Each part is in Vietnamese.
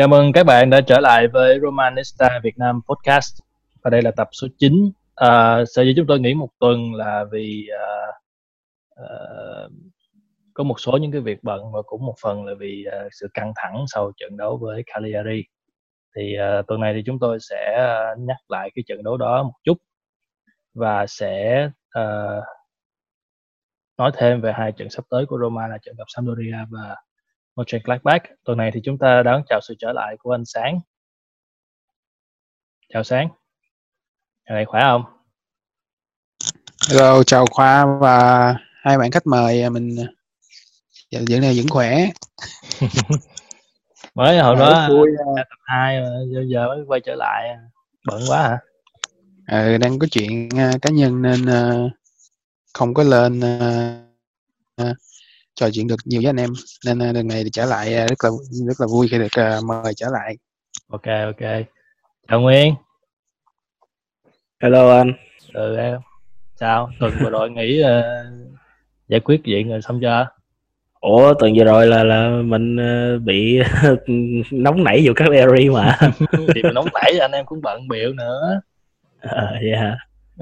Chào mừng các bạn đã trở lại với Romanista Việt Nam Podcast. Và đây là tập số 9 à, sở dĩ chúng tôi nghỉ một tuần là vì à, à, có một số những cái việc bận và cũng một phần là vì à, sự căng thẳng sau trận đấu với Cagliari. Thì à, tuần này thì chúng tôi sẽ nhắc lại cái trận đấu đó một chút và sẽ à, nói thêm về hai trận sắp tới của Roma là trận gặp Sampdoria và Mönchengladbach. Tuần này thì chúng ta đón chào sự trở lại của anh Sáng. Chào Sáng. Ngày này khỏe không? Hello, chào Khoa và hai bạn khách mời mình giờ giờ này vẫn khỏe. Mới hồi Ờ, đó vui, tập 2 mà giờ, giờ mới quay trở lại. Bận quá hả? ờ, đang có chuyện ờ, cá nhân nên ờ, không có lên ờ, ờ, trò chuyện được nhiều với anh em nên ờ, lần này thì trở lại ờ, rất là rất là vui khi được ờ, mời trở lại. Ok ok. Chào Nguyên. Hello anh. Ừ em. Sao? Tuần vừa rồi nghỉ ờ, giải quyết chuyện rồi xong chưa? Ủa tuần vừa rồi là là mình ờ, bị nóng nảy vô các area mà. thì mình nóng nảy anh em cũng bận biểu nữa. Ờ, dạ.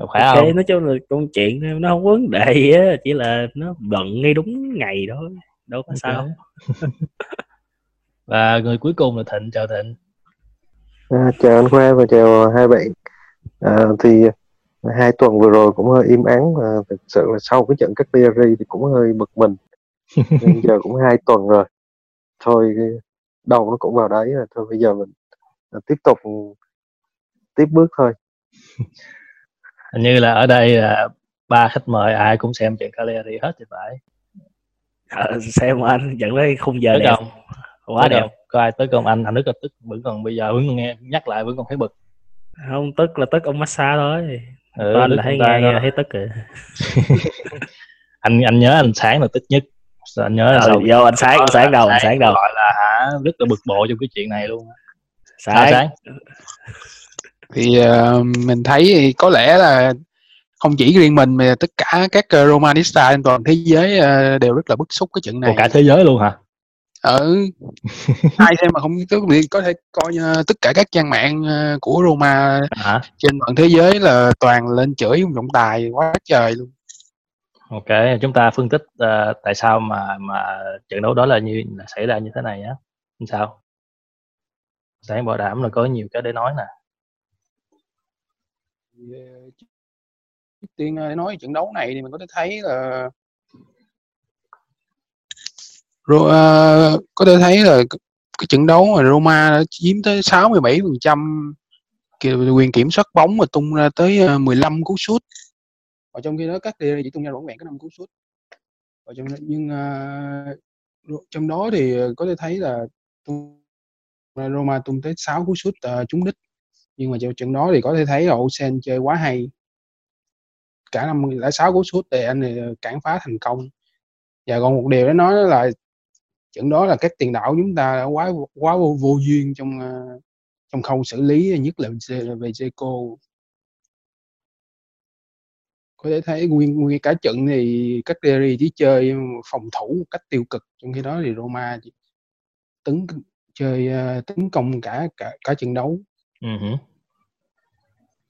Khỏe Ok, không? nói chung là công chuyện nó không có vấn đề gì á, chỉ là nó bận ngay đúng ngày thôi. Đâu có sao. Ok. và người cuối cùng là Thịnh. Chào Thịnh. À, chào anh Khoa và chào hai bạn. À, thì hai tuần vừa rồi cũng hơi im ắng và thực sự là sau cái trận cắt Cagliari thì cũng hơi bực mình. Nên giờ cũng hai tuần rồi. Thôi đầu nó cũng vào đấy rồi. Thôi bây giờ mình tiếp tục tiếp bước thôi. Hình như là ở đây là ba khách mời ai cũng xem trận Cagliari hết thì phải. Ờ, xem anh dẫn tới khung giờ Tới đẹp. không? Quá Tới đẹp. không? Có ai tới không anh? Anh rất là tức. Vẫn còn bây giờ vẫn còn nghe nhắc lại vẫn còn thấy bực. Không tức là tức ông massage thôi. Ừ, tức là thấy nghe, nghe thấy tức rồi. anh anh nhớ anh sáng là tức nhất anh nhớ là vô anh sáng anh sáng đầu anh sáng đầu. gọi là hả rất là bực bội trong cái chuyện này luôn Sáng. sáng Thì ờ, mình thấy thì có lẽ là không chỉ riêng mình mà tất cả các ờ, Romanista trên toàn thế giới ờ, đều rất là bức xúc cái của này. cả thế giới luôn hả? Ở ai xem mà không tức có thể coi ờ, tất cả các trang mạng ờ, của Roma hả? trên toàn thế giới là toàn lên chửi ông trọng tài quá trời luôn. Ok chúng ta phân tích ờ, tại sao mà mà trận đấu đó là như là xảy ra như thế này nhé sao. Sáng bảo đảm là có nhiều cái để nói nè trước tiên để nói trận đấu này thì mình có thể thấy là rồi ờ, có thể thấy là cái trận đấu mà Roma đã chiếm tới 67% quyền kiểm soát bóng và tung ra tới ờ, 15 cú sút. Và trong khi đó các địa chỉ tung ra vỏn vẹn có 5 cú sút. Và trong nhưng trong đó thì có thể thấy là Roma tung tới 6 cú sút ờ, trúng đích nhưng mà trong trận đó thì có thể thấy là Osen chơi quá hay. Cả năm đã sáu cú sút để anh này ờ, cản phá thành công. Và còn một điều để nói là trận đó là các tiền đạo chúng ta đã quá quá vô, vô duyên trong ờ, trong khâu xử lý ờ, nhất là về, Jeco có thể thấy nguyên nguyên cả trận thì các Cagliari chỉ chơi phòng thủ một cách tiêu cực trong khi đó thì Roma chỉ tấn chơi tấn công cả cả cả trận đấu. Ừ hử.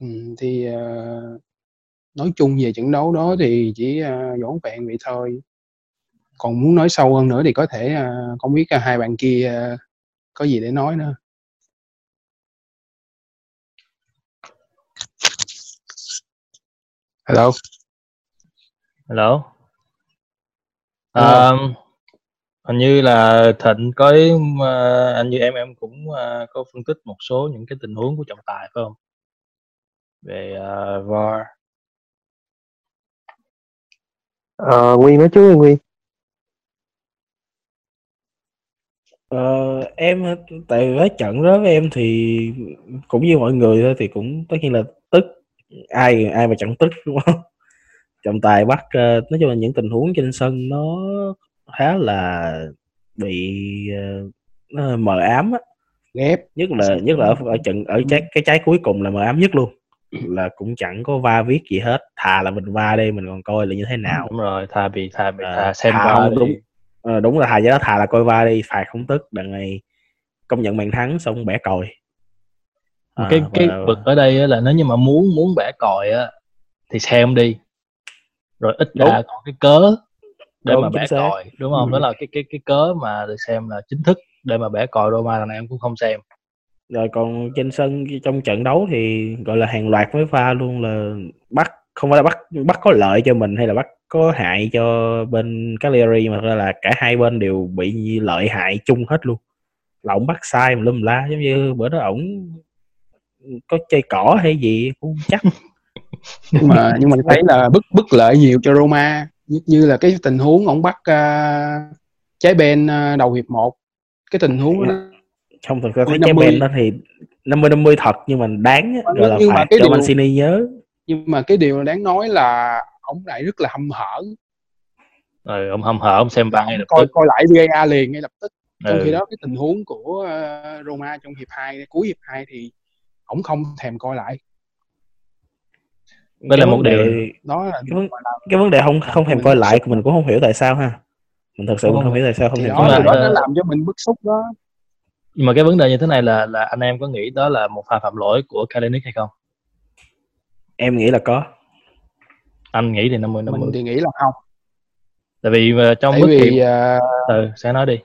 Ừ, thì ờ, nói chung về trận đấu đó thì chỉ uh, vỏn vẹn vậy thôi còn muốn nói sâu hơn nữa thì có thể ờ, không biết là hai bạn kia ờ, có gì để nói nữa hello hello Hello. Ờ, hình như là thịnh có ờ, anh như em em cũng ờ, có phân tích một số những cái tình huống của trọng tài phải không? Về ờ, VAR. À, Nguyên nói trước đi Nguyên. Ờ, em tại với trận đó với em thì cũng như mọi người thôi thì cũng tất nhiên là tức. Ai ai mà chẳng tức đúng không? Trọng tài bắt ờ, nói chung là những tình huống trên sân nó khá là bị nó mờ ám á. Ghép. Nhất là nhất là ở, ở trận ở trái cái trái cuối cùng là mờ ám nhất luôn. Là cũng chẳng có va viết gì hết. Thà là mình va đây mình còn coi là như thế nào. đúng rồi thà bị thà bị Ờ, thà xem thà đi. đúng. Ờ, đúng là thà giá thà là coi va đi phạt không tức đằng này công nhận bàn thắng xong bẻ còi. Cái À, cái và- bực ở đây là nếu như mà muốn muốn bẻ còi á thì xem đi. Rồi ít ra còn cái cớ để Đúng, mà bẻ xác. còi. Đúng không? Ừ. đó là cái cái cái cớ mà được xem là chính thức để mà bẻ còi Roma thằng này em cũng không xem. Rồi còn trên sân trong trận đấu thì gọi là hàng loạt mấy pha luôn là bắt không phải là bắt bắt có lợi cho mình hay là bắt có hại cho bên Cagliari mà là cả hai bên đều bị lợi hại chung hết luôn. Là ổng bắt sai mà lum la giống như bữa đó ổng có chơi cỏ hay gì cũng không chắc. Nhưng mà nhưng mà thấy là bất bất lợi nhiều cho Roma như, như là cái tình huống ông bắt à, trái bên à, đầu hiệp 1 cái tình huống đó. Không thực ra thấy 50. cái bên đó thì 50 50 thật nhưng mà đáng Nhưng- gọi là nhưng mà phạt cái cho điều- Mancini nhớ. Nhưng mà cái điều đáng nói là ông lại rất là hâm hở. Rồi ông hâm hở ông xem băng ngay lập coi tức. coi lại VAR liền ngay lập tức. Trong Ừ. khi đó cái tình huống của ờ, Roma trong hiệp 2 cuối hiệp 2 thì ông không thèm coi lại Là Cái một vấn đề- điều- đó là cái, vấn, cái vấn đề không không thèm Mình coi lại mình cũng không hiểu tại sao ha. Mình thật sự Không, mình không hiểu tại sao không thèm đó coi lại. đó nó làm cho mình bức xúc đó. Nhưng mà cái vấn đề như thế này là là anh em có nghĩ đó là một pha phạm lỗi của Kalinic hay không? Em nghĩ là có. Anh nghĩ thì 50 mình 50 thì nghĩ là không. Tại vì ờ, trong tại bất vì kỳ ờ, ừ, sẽ nói đi.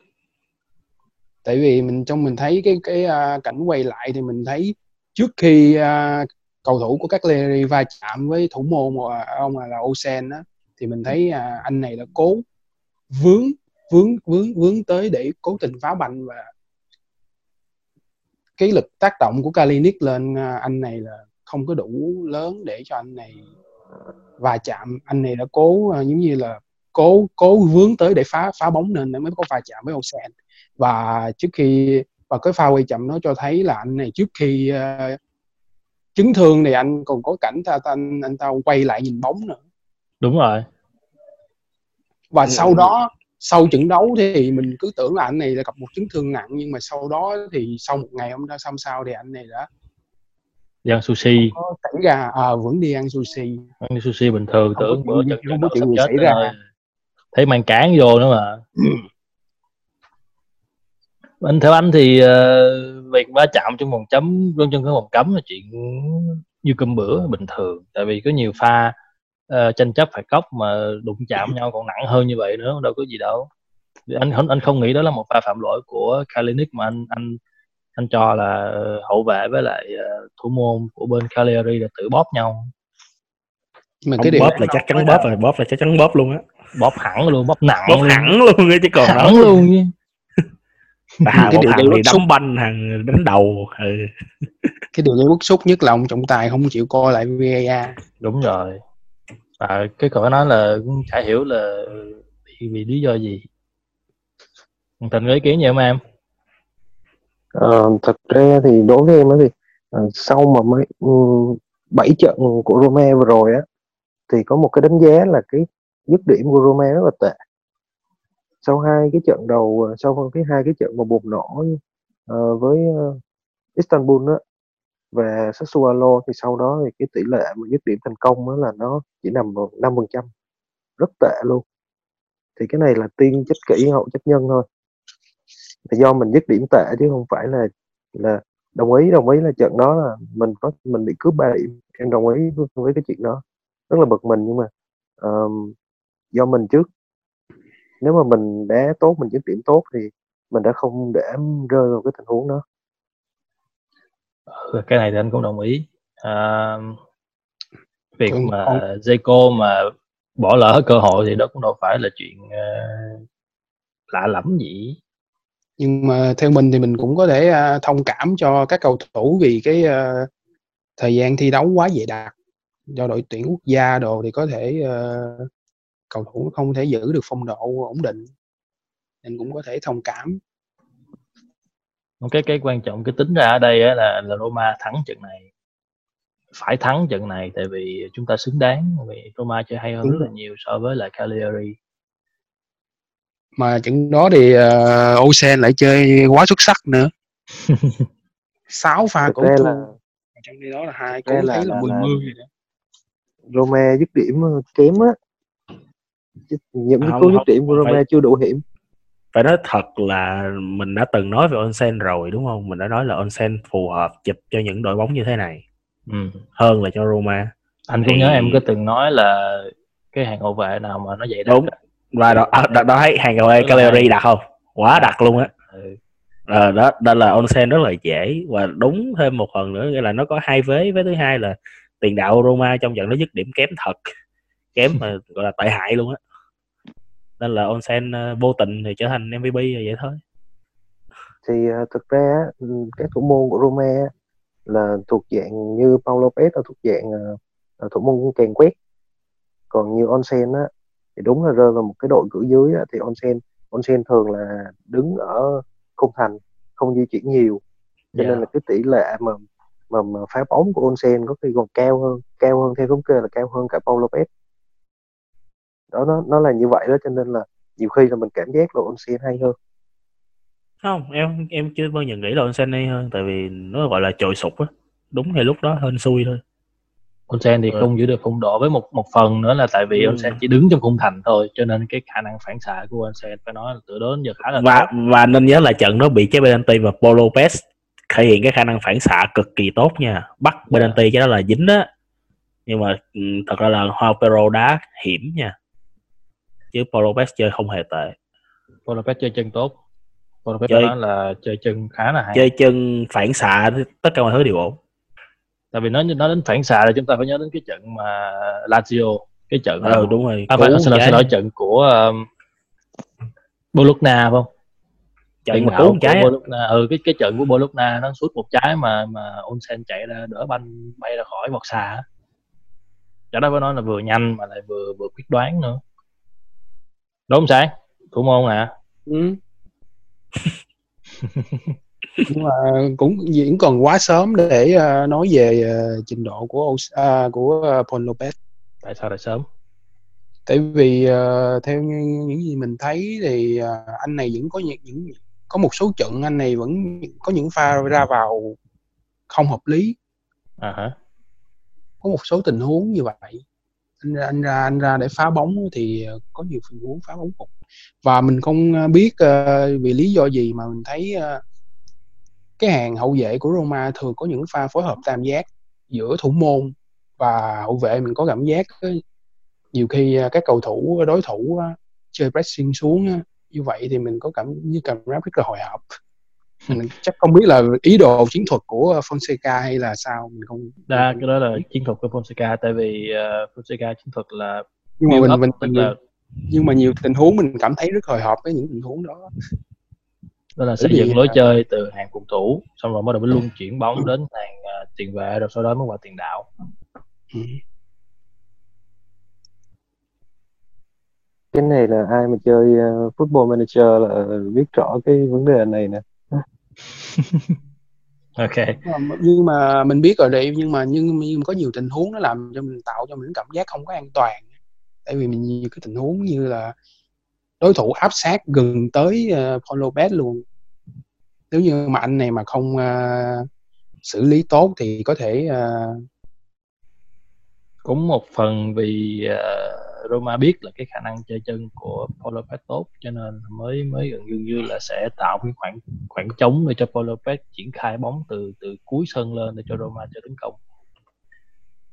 tại vì mình trong mình thấy cái cái à, cảnh quay lại thì mình thấy trước khi à, cầu thủ của các leri va chạm với thủ môn của à, ông là, là Osen đó thì mình thấy à, anh này đã cố vướng vướng vướng vướng tới để cố tình phá banh và cái lực tác động của Kalinic lên à, anh này là không có đủ lớn để cho anh này va chạm. Anh này đã cố à, giống như là cố cố vướng tới để phá phá bóng nên mới có va chạm với Osen. Và trước khi và cái pha quay chậm nó cho thấy là anh này trước khi ờ, chấn thương thì anh còn có cảnh ta, ta anh anh ta quay lại nhìn bóng nữa đúng rồi và Ừ. sau đó sau trận đấu thì mình cứ tưởng là anh này đã gặp một chấn thương nặng nhưng mà sau đó thì sau một ngày hôm đó xong sau thì anh này đã đi ăn sushi có xảy ra à, vẫn đi ăn sushi ăn sushi bình thường Không tưởng bữa trận không có chuyện gì chết xảy ra. rồi. thấy mang cán vô nữa mà anh theo anh thì ờ, việc va chạm trong vòng chấm luôn trong cái vòng cấm là chuyện như cơm bữa bình thường. Tại vì có nhiều pha ờ, tranh chấp phạt góc mà đụng chạm nhau còn nặng hơn như vậy nữa đâu có gì đâu. Anh không anh không nghĩ đó là một pha phạm lỗi của Kalinic mà anh anh anh cho là ờ, hậu vệ với lại ờ, thủ môn của bên Cagliari là tự bóp nhau. Mà cái điều bóp là chắc chắn bóp rồi bóp là chắc chắn bóp luôn á. Bóp hẳn luôn bóp nặng bóp luôn. hẳn luôn á chứ còn hẳn nói luôn chứ à, Cái điều gây thì bức xúc. đấm banh thằng đánh đầu ừ. cái điều gây bức xúc nhất là ông trọng tài không chịu coi lại VAR đúng rồi à, cái cậu nói là cũng chả hiểu là vì, vì lý do gì Thằng Thịnh có ý kiến gì không em Ờ, thật ra thì đối với em á thì ờ, sau mà mấy ừm, bảy trận của Roma vừa rồi á thì có một cái đánh giá là cái dứt điểm của Roma rất là tệ sau hai cái trận đầu ờ, sau phân thứ hai cái trận mà bùng nổ uh, với uh, Istanbul đó và Sassuolo thì sau đó thì cái tỷ lệ mà dứt điểm thành công đó là nó chỉ nằm vào năm phần trăm. Rất tệ luôn. Thì cái này là tiên trách kỹ hậu trách nhân thôi. Thì do mình dứt điểm tệ chứ không phải là là đồng ý đồng ý là trận đó là mình có mình bị cướp ba điểm. Em đồng ý với, với cái chuyện đó. Rất là bực mình nhưng mà um, do mình trước nếu mà mình đá tốt mình dứt điểm tốt thì mình đã không để rơi vào cái tình huống đó. Ừ, cái này thì anh cũng đồng ý. À, việc mà Zico mà bỏ lỡ cơ hội thì đó cũng đâu phải là chuyện ờ, lạ lẫm gì. Nhưng mà theo mình thì mình cũng có thể à, thông cảm cho các cầu thủ vì cái à, thời gian thi đấu quá dày đặc. Do đội tuyển quốc gia đồ thì có thể à, cầu thủ không thể giữ được phong độ ổn định nên cũng có thể thông cảm. Cái cái quan trọng cái tính ra ở đây á là là Roma thắng trận này phải thắng trận này tại vì chúng ta xứng đáng vì Roma chơi hay hơn Đúng rất là nhiều so với lại Cagliari. Mà trận đó thì uh, Osen lại chơi quá xuất sắc nữa. Sáu pha thua. là trong khi đó là hai cũng là- thấy là là- mười là- mươi rồi đó. Roma dứt điểm ờ, kém á những cái cú dứt điểm của không phải- Roma chưa đủ hiểm. phải nói thật là mình đã từng nói về onsen rồi đúng không? Mình đã nói là onsen phù hợp chụp cho những đội bóng như thế này ừ. hơn là cho Roma. Anh cũng Thì- nhớ em có từng nói là cái hàng hậu vệ nào mà nó vậy đó. Đúng. Và đó à, đó, đó thấy hàng là Cagliari hay. đặt không? Quá đặt luôn á. Ừ. Ờ, đó đó là onsen rất là dễ và đúng thêm một phần nữa nghĩa là nó có hai vế. Vế thứ hai là tiền đạo Roma trong trận nó dứt điểm kém thật kém mà gọi là tệ hại luôn á. Nên là onsen ờ, vô tình thì trở thành MVP vậy thôi. Thì à, thực ra ừ, các thủ môn của Roma á, là thuộc dạng như Paulo Lopez là thuộc dạng à, thủ môn kèn quét. Còn như Onsen á thì đúng là rơi vào một cái đội cửa dưới á, thì Onsen Onsen thường là đứng ở khung thành không di chuyển nhiều. Cho Dạ. nên là cái tỷ lệ mà mà, mà phá bóng của Onsen có khi còn cao hơn cao hơn theo thống kê là cao hơn cả Paulo Lopez đó nó nó là như vậy đó cho nên là nhiều khi là mình cảm giác là Onsen hay hơn. Không em em chưa bao giờ nghĩ là onsen hay hơn tại vì nó gọi là trội sụp á. Đúng thì lúc đó hên xui thôi. Onsen thì Ừ. không giữ được phong độ với một một phần nữa là tại vì Ừ. Onsen chỉ đứng trong khung thành thôi cho nên cái khả năng phản xạ của Onsen phải nói là từ đó đến giờ khá là và tốt. và nên nhớ là trận đó bị cái penalty và Paulo Lopez thể hiện cái khả năng phản xạ cực kỳ tốt nha. Bắt penalty cái đó là dính á. Nhưng mà ừ, thật ra là Joao Pedro đá hiểm nha chứ Paulo Lopez chơi không hề tệ. Paul Lopez chơi chân tốt. Paul Lopez Chơi- là chơi chân khá là hay. chơi chân phản xạ tất cả mọi thứ đều ổn. Tại vì nói nói đến phản xạ thì chúng ta phải nhớ đến cái trận mà Lazio cái trận ờ đúng rồi à, phải, xin lỗi xin lỗi trận của um, Bologna không? Trận mà cứu một trái. Bologna. Ừ cái cái trận của Bologna nó sút một trái mà mà Onsen chạy ra đỡ banh bay ra khỏi vọt á. Trận đó phải nói là vừa nhanh mà lại vừa vừa quyết đoán nữa đúng không sáng thủ môn nè Ừ. nhưng mà cũng vẫn còn quá sớm để ờ, nói về ờ, trình độ của à, của ờ, Paul Lopez. Tại sao lại sớm? Tại vì ờ, theo như những gì mình thấy thì ờ, anh này vẫn có những, những có một số trận anh này vẫn có những pha ra vào không hợp lý. À hả? Có một số tình huống như vậy anh ra anh ra anh ra để phá bóng thì có nhiều tình huống phá bóng cục. Và mình không ờ, biết ờ, vì lý do gì mà mình thấy ờ, cái hàng hậu vệ của Roma thường có những pha phối hợp tam giác giữa thủ môn và hậu vệ. Mình có cảm giác nhiều khi các cầu thủ, đối thủ chơi pressing xuống như vậy thì mình có cảm, như cảm giác rất là hồi hộp chắc không biết là ý đồ chiến thuật của Fonseca hay là sao mình không đa cái đó là chiến thuật của Fonseca tại vì uh, Fonseca chiến thuật là nhưng mà mình, up, mình, mình là nhưng mà nhiều tình huống mình cảm thấy rất hồi hộp với những tình huống đó. Đó là xây dựng lối à, chơi từ hàng phòng thủ xong rồi bắt đầu mới luân chuyển bóng đến hàng à, tiền vệ rồi sau đó mới qua tiền đạo. Ừ. cái này là ai mà chơi uh, football manager là biết rõ cái vấn đề này nè ok. Nhưng mà, mình biết rồi đây nhưng mà nhưng, nhưng mà có nhiều tình huống nó làm cho mình tạo cho mình cảm giác không có an toàn. Tại vì mình nhiều cái tình huống như là đối thủ áp sát gần tới uh, Paul Lopez luôn. Nếu như mà anh này mà không ờ, xử lý tốt thì có thể ờ, cũng một phần vì à, Roma biết là cái khả năng chơi chân của Paul Lopez tốt cho nên mới mới gần như như là sẽ tạo cái khoảng khoảng trống để cho Paul Lopez triển khai bóng từ từ cuối sân lên để cho Roma chơi tấn công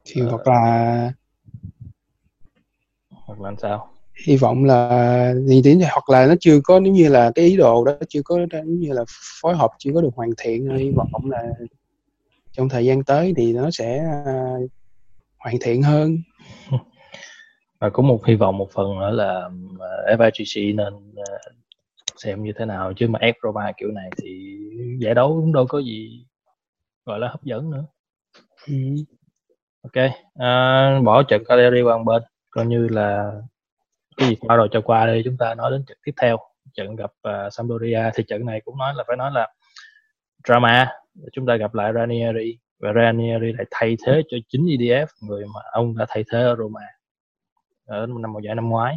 thì Ờ. hoặc là hoặc là làm sao hy vọng là thì đến hoặc là nó chưa có nếu như là cái ý đồ đó chưa có giống như là phối hợp chưa có được hoàn thiện hy vọng là trong thời gian tới thì nó sẽ ờ, hoàn thiện hơn và cũng một hy vọng một phần nữa là uh, FIGC nên à, xem như thế nào. Chứ mà ép Roma kiểu này thì giải đấu cũng đâu có gì gọi là hấp dẫn nữa. Ừ. ok à, bỏ trận Cagliari qua một bên. Coi như là cái gì qua rồi cho qua đi. Chúng ta nói đến trận tiếp theo. Trận gặp uh, Sampdoria. Thì trận này cũng nói là phải nói là drama. Chúng ta gặp lại Ranieri. Và Ranieri lại thay thế cho chính EDF người mà ông đã thay thế ở Roma ở năm mùa giải năm ngoái.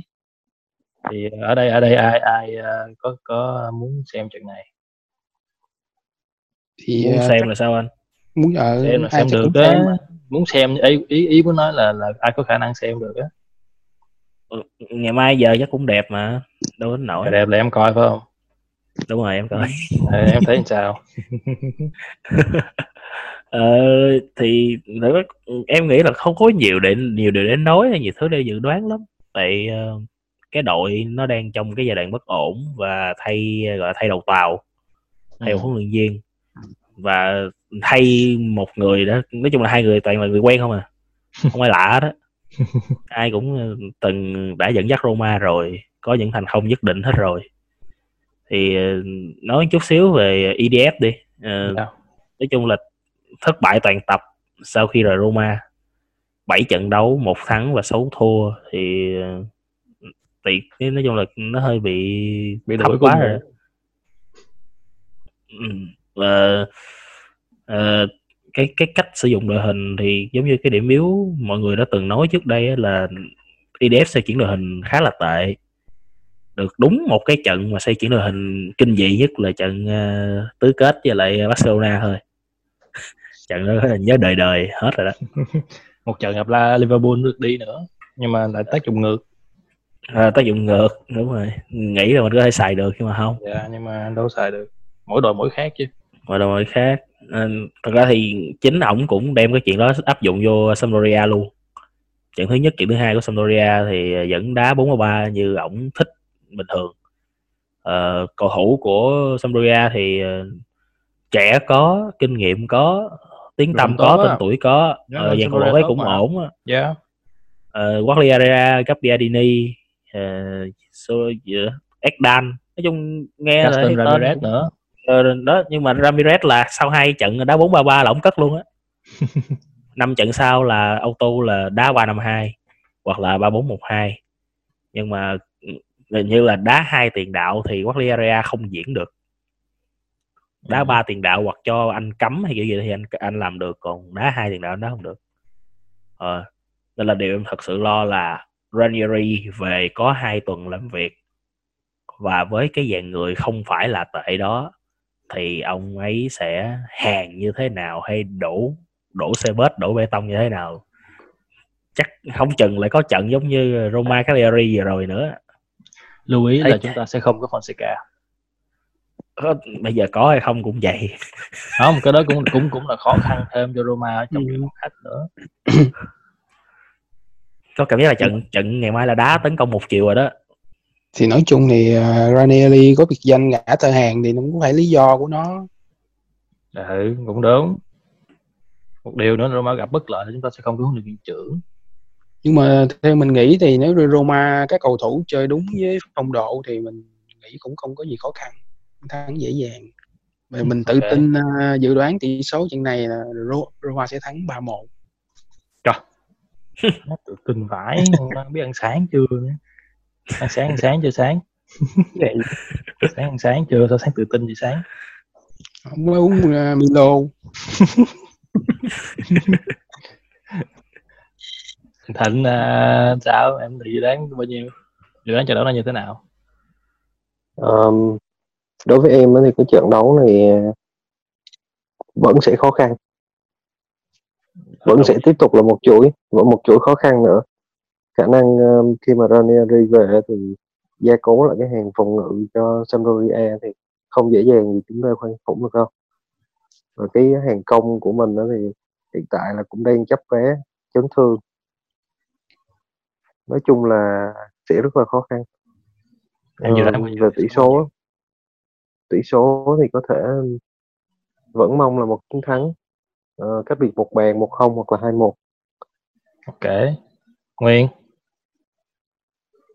Thì ở đây ở đây ai ai ờ, có có muốn xem trận này? Thì muốn ờ, xem là sao anh? muốn ở xem là ai xem được á. muốn xem ý ý ý muốn nói là là ai có khả năng xem được á. Ừ, ngày mai giờ chắc cũng đẹp mà đâu đến nổi đẹp là em coi phải không? Đúng rồi em coi. Ờ, em thấy làm sao ờ, thì nữa em nghĩ là không có nhiều để nhiều điều để nói hay nhiều thứ để dự đoán lắm. Tại ờ, cái đội nó đang trong cái giai đoạn bất ổn và thay gọi là thay đầu tàu thay ừ. huấn luyện viên. Và thay một người đó nói chung là hai người toàn là người quen không à không ai lạ đó ai cũng ờ, từng đã dẫn dắt Roma rồi có những thành công nhất định hết rồi. Thì ờ, nói chút xíu về EDF đi. Dạ. nói chung là thất bại toàn tập sau khi rời Roma. 7 trận đấu một thắng và 6 thua thì ờ, cái- nói chung là nó hơi bị bị thấp quá rồi. rồi Ừ. Và ờ, cái cái cách sử dụng đội hình thì giống như cái điểm yếu mọi người đã từng nói trước đây là EDF xây chuyển đội hình khá là tệ. Được đúng một cái trận mà xây chuyển đội hình kinh dị nhất là trận ờ, tứ kết với lại Barcelona thôi trận đó là nhớ đời đời hết rồi đó. Một trận gặp la Liverpool được đi nữa nhưng mà lại tác dụng ngược. À, tác dụng ngược đúng rồi. Nghĩ là mình có thể xài được nhưng mà không. Dạ nhưng mà đâu xài được. Mỗi đội mỗi khác chứ. Ngoài đội khác. À, thật ra thì chính ổng cũng đem cái chuyện đó áp dụng vô Sampdoria luôn. Trận thứ nhất trận thứ hai của Sampdoria thì vẫn đá 4 3 như ổng thích bình thường. Ờ, cầu thủ của Sampdoria thì ờ, trẻ có kinh nghiệm có tiếng tăm cũng có tên tuổi có. Dạ, uh, dàn cầu ấy cũng mà. ổn á. dạ. Ờ, Guagliara, Gabbiadini, uh, so, đó, Ekdan nói chung nghe là Gaston thấy tên Ramirez cũng- nữa. Ờ, đó nhưng mà Ramirez là sau hai trận đá 4-3-3 là ổng cất luôn á. Năm trận sau là auto là đá 3-5-2 hoặc là 3-4-1-2 nhưng mà ừ, hình như là đá hai tiền đạo thì Guagliara không diễn được đá Ừ. ba tiền đạo hoặc cho anh cấm hay kiểu gì thì anh anh làm được còn đá hai tiền đạo anh đá không được. Ờ, nên là điều em thật sự lo là Ranieri về có hai tuần làm việc và với cái dạng người không phải là tệ đó thì ông ấy sẽ hàng như thế nào hay đổ đổ xe bớt đổ bê tông như thế nào. Chắc không chừng lại có trận giống như Roma Cagliari vừa rồi nữa. Lưu ý Thấy- là chúng ta sẽ không có Fonseca Có- bây giờ có hay không cũng vậy. Không cái đó cũng cũng cũng là khó khăn thêm cho Roma ở trong Ừ. cái phòng khách nữa. Có cảm giác là trận trận ngày mai là đá tấn công một chiều rồi đó. Thì nói chung thì uh, Ranieri có biệt danh ngã tờ hàng thì nó cũng phải lý do của nó. Ừ cũng đúng. Một điều nữa Roma gặp bất lợi thì chúng ta sẽ không có huấn luyện viên trưởng. Nhưng mà theo mình nghĩ thì nếu Roma các cầu thủ chơi đúng với phong độ thì mình nghĩ cũng không có gì khó khăn thắng dễ dàng. Và mình tự tin uh, dự đoán tỷ số trận này là Ro- Roma sẽ thắng 3-1 nó tự tin vãi nó biết ăn sáng chưa nữa. ăn sáng ăn sáng chưa sáng? Vậy. Sáng ăn sáng chưa? Sao sáng tự tin gì sáng? Không có uống uh, Milo. Thịnh à, sao? Em dự đoán bao nhiêu? Dự đoán trận đấu này như thế nào? Ờm, đối với em thì cái trận đấu này vẫn sẽ khó khăn. Vẫn sẽ tiếp tục là một chuỗi vẫn một chuỗi khó khăn nữa. Khả năng ờm, khi mà Ranieri về thì gia cố lại cái hàng phòng ngự cho Sampdoria thì không dễ dàng gì chúng ta khoan khủng được đâu. Và cái hàng công của mình đó thì hiện tại là cũng đang chấp vé chấn thương. Nói chung là sẽ rất là khó khăn. Em dự đoán nhiêu? về tỷ số tỷ số thì có thể vẫn mong là một chiến thắng. Ờ, cách biệt một bàn một không hoặc là hai một. Ok. Nguyên?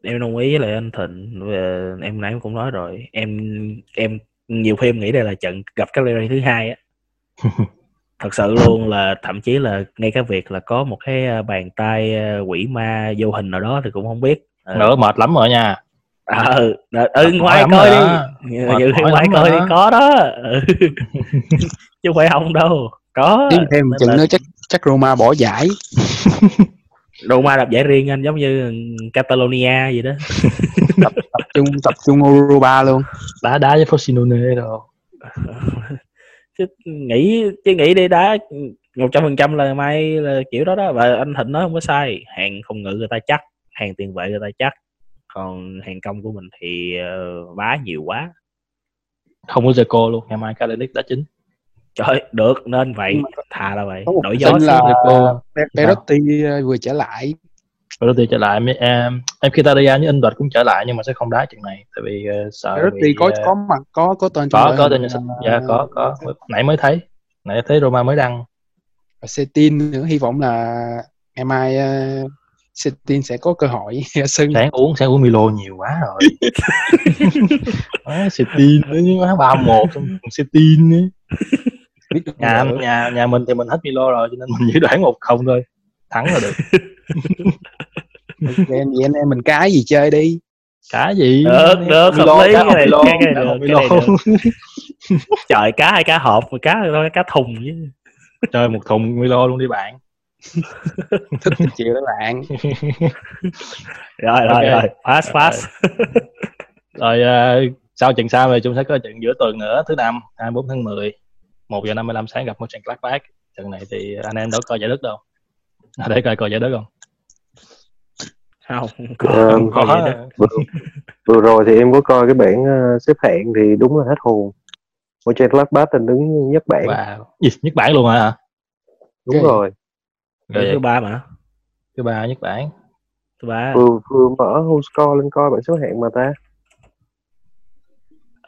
Em đồng ý với lại anh Thịnh. Về em nãy em cũng nói rồi. Em em nhiều khi em nghĩ đây là trận gặp Cagliari thứ hai á. Thật sự luôn là thậm chí là ngay cái việc là có một cái à, bàn tay à, quỷ ma vô hình nào đó thì cũng không biết. Ờ, nữa mệt lắm rồi nha à, ừ, ừ, ừ ngoài lắm coi rồi đi. Như mỏi ngoài coi đi có đó. Ừ. chứ không phải không đâu có. Tiếp thêm là nữa chắc chắc Roma bỏ giải. Roma đập giải riêng anh giống như Catalonia gì đó. Tập tập trung tập trung Europa luôn. Đá đá với Frosinone rồi chứ nghĩ chứ nghĩ đi đá một trăm phần trăm là mai là kiểu đó đó. Và anh Thịnh nói không có sai hàng phòng ngự người ta chắc hàng tiền vệ người ta chắc còn hàng công của mình thì ờ, bá nhiều quá. Không có Zeko luôn ngày mai Kalinic đá chính trời được nên vậy thà là vậy. đổi gió là. Zeko Perotti ờ, vừa trở lại. Thì trở lại em em Kitaria với Anh Đoạt cũng trở lại nhưng mà sẽ không đá trận này tại vì ờ, sợ Perotti có có mặt có có tên trong có có tên ờ, dạ có có. Nãy mới thấy. Nãy thấy Roma mới đăng. Setin nữa hy vọng là ngày mai uh, Setin sẽ có cơ hội ra sân sáng uống sáng uống Milo nhiều quá rồi. À, Cetin nữa chứ má ba một Cetin nữa biết được nhà nữa. nhà nhà mình thì mình hết Milo rồi cho nên mình chỉ đoán một không thôi. Thắng là được. Vậy anh em mình cái gì chơi đi? Cá gì? Được được hợp lý cá cái này Milo, cái này cá được cái này được. Trời cá hay cá hộp mà cá thôi cá thùng chứ. Chơi một thùng Milo luôn đi bạn thích thì chịu đó bạn. Rồi rồi Ok. rồi. Pass pass rồi ờ, sau trận sau thì chúng sẽ có trận giữa tuần nữa thứ năm 24 tháng 10 1 giờ 55 sáng gặp một trận Gladbach trận này thì anh em đâu coi giải đất đâu. À, để coi coi giải đất không? Không Ờ, không có có vừa, vừa rồi thì em có coi cái bảng ờ, xếp hạng thì đúng là hết hồn. Mönchengladbach là đứng nhất bảng. Và gì nhất bản luôn hả? Đúng rồi Người thứ ba mà. Thứ ba nhất bản. Thứ ba. Vừa vừa mở who score lên coi bảng xếp hạng mà ta.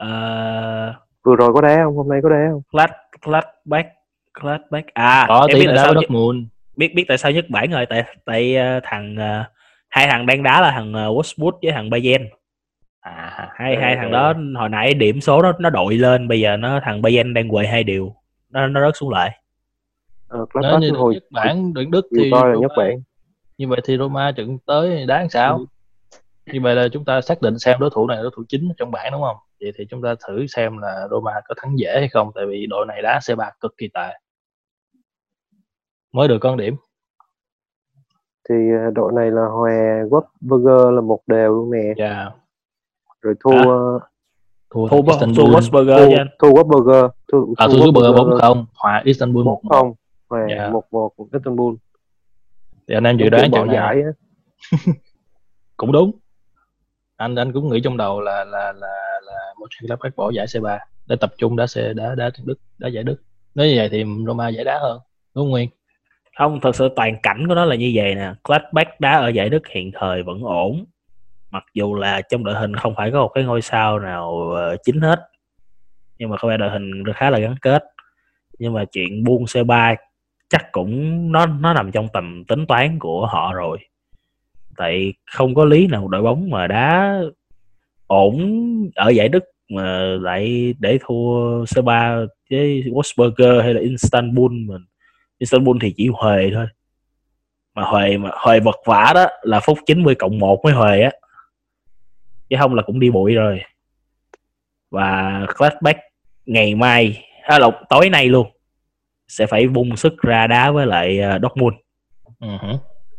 Uh, vừa rồi có đá không? Hôm nay có đá không? Clad Gladbach Gladbach à có em biết tại sao Dortmund. Biết biết tại sao nhất bản rồi? Tại tại ờ, thằng ờ, hai thằng đang đá là thằng uh, Westwood với thằng Bayern. À hai hai thằng đó hồi nãy điểm số nó nó đội lên bây giờ nó thằng Bayern đang quệ hai điều. Nó nó rớt xuống lại ờ, nếu như hồi nhất bản đội Đức thì coi là Roma- nhất bảng như vậy thì Roma trận tới đá làm sao? Như vậy là chúng ta xác định xem đối thủ này là đối thủ chính trong bảng đúng không? Vậy thì chúng ta thử xem là Roma có thắng dễ hay không tại vì đội này đá C3 cực kỳ tệ. Mới được con điểm. Thì ờ, đội này là hòa Wolfsburger là một đều luôn nè. Và rồi thua À, thua thua thua Istanbul. Wolfsburger thua, chứ anh thua. Wolfsburger thua, à, thua Wolfsburger bốn không. Hòa Istanbul một không hòa Dạ. một một Istanbul thì anh em dự đoán trận giải á. Cũng đúng. Anh anh cũng nghĩ trong đầu là là là là một trận Gladbach bỏ giải C3 để tập trung đá C đá đá Đức đá giải Đức. Nếu như vậy thì Roma giải đá hơn đúng không Nguyên? Không thật sự toàn cảnh của nó là như vậy nè. Gladbach đá ở giải Đức hiện thời vẫn ổn. Mặc dù là trong đội hình không phải có một cái ngôi sao nào ờ, chính hết. Nhưng mà có vẻ đội hình khá là gắn kết. Nhưng mà chuyện buông C3 chắc cũng nó nó nằm trong tầm tính toán của họ rồi. Tại không có lý nào đội bóng mà đá ổn ở giải Đức mà lại để thua C3 với Wolfsburger hay là Istanbul mình Istanbul thì chỉ Huề thôi. Mà Huề mà Huề vật vả đó là phút 90 cộng 1 mới Huề á. Chứ không là cũng đi bụi rồi. Và flashback ngày mai à, là tối nay luôn sẽ phải bung sức ra đá với lại ờ, Dortmund. Hử.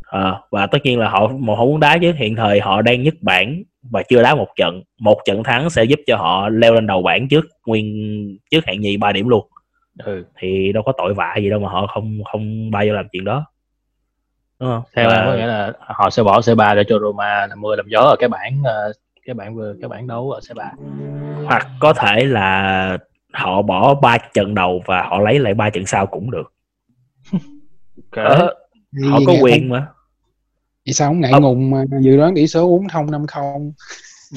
Ờ, và tất nhiên là họ một họ muốn đá chứ. Hiện thời họ đang nhất bảng và chưa đá một trận. Một trận thắng sẽ giúp cho họ leo lên đầu bảng trước nguyên trước hạng nhì 3 điểm luôn. Ừ. thì đâu có tội vạ gì đâu mà họ không không bay vô làm chuyện đó. Đúng không? Theo Và- có nghĩa là họ sẽ bỏ C3 để cho Roma làm mưa làm gió ở cái bảng ờ, cái bảng vừa cái bảng đấu ở C3 hoặc có thể là họ bỏ ba trận đầu và họ lấy lại ba trận sau cũng được. Okay. Ờ, họ có quyền không- mà. Vì sao không ngại Ờ. ngùng mà dự đoán tỷ số 4 thông 5 không?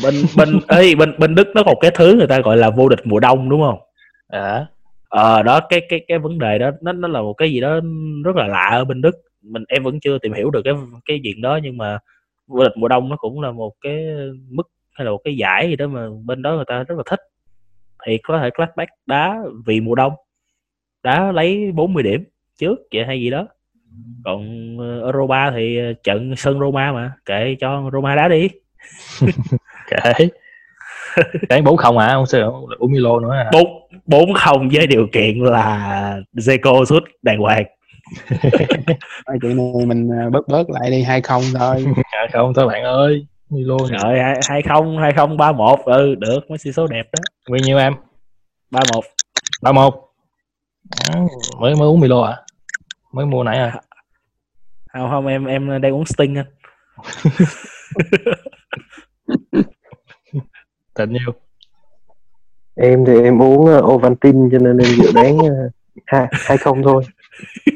Bên bên ê, bên bên Đức nó có một cái thứ người ta gọi là vô địch mùa đông đúng không? À, ờ đó cái cái cái vấn đề đó nó nó là một cái gì đó rất là lạ ở bên Đức. Mình em vẫn chưa tìm hiểu được cái cái chuyện đó nhưng mà vô địch mùa đông nó cũng là một cái mức hay là một cái giải gì đó mà bên đó người ta rất là thích thì có thể Gladbach đá vì mùa đông. Đá lấy 40 điểm trước vậy hay gì đó. Còn ờ, Euro 3 thì ờ, trận sân Roma mà kệ cho Roma đá đi. Okay. cái bốn không hả không sao uống Milo nữa à. bốn bốn không với điều kiện là Zeko sút đàng hoàng. Chuyện này mình à, bớt bớt lại đi hai không thôi. À, không thôi bạn ơi Milo rồi hai không hai không ba một. Ừ được mấy sĩ số đẹp đó. Nguyên nhiêu em? Ba một. Ba một. Mới mới uống Milo à? Mới mua nãy à? Không không em em đang uống Sting anh. Tình nhiêu em thì em uống uh, Ovaltine cho nên em dự đoán uh, hai hai không thôi.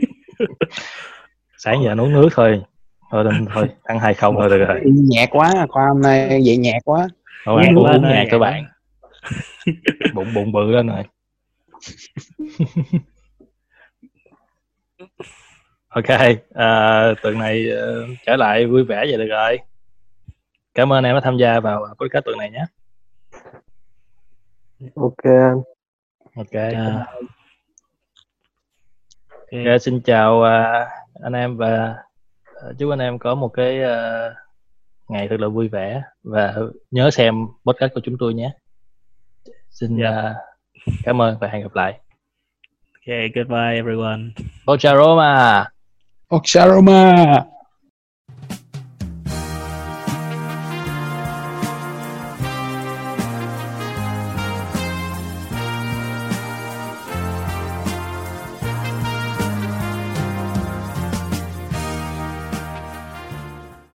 Sáng giờ uống nước thôi thôi thôi, thôi ăn hai không. Thôi được rồi. Nhạt quá khoa hôm nay vậy nhạt quá. Thôi ăn uống nhạt các bạn. Bụng bụng bự lên rồi. Ok à, tuần này ờ, trở lại vui vẻ vậy được rồi. Cảm ơn em đã tham gia vào podcast tuần này nhé. Ok. Ok À. Ok. Ok, xin chào à, anh em và chúc anh em có một cái à, ngày thật là vui vẻ và nhớ xem podcast của chúng tôi nhé. Xin Dạ. à, cảm ơn và hẹn gặp lại. Okay, goodbye everyone. Ciao Roma. Oxaroma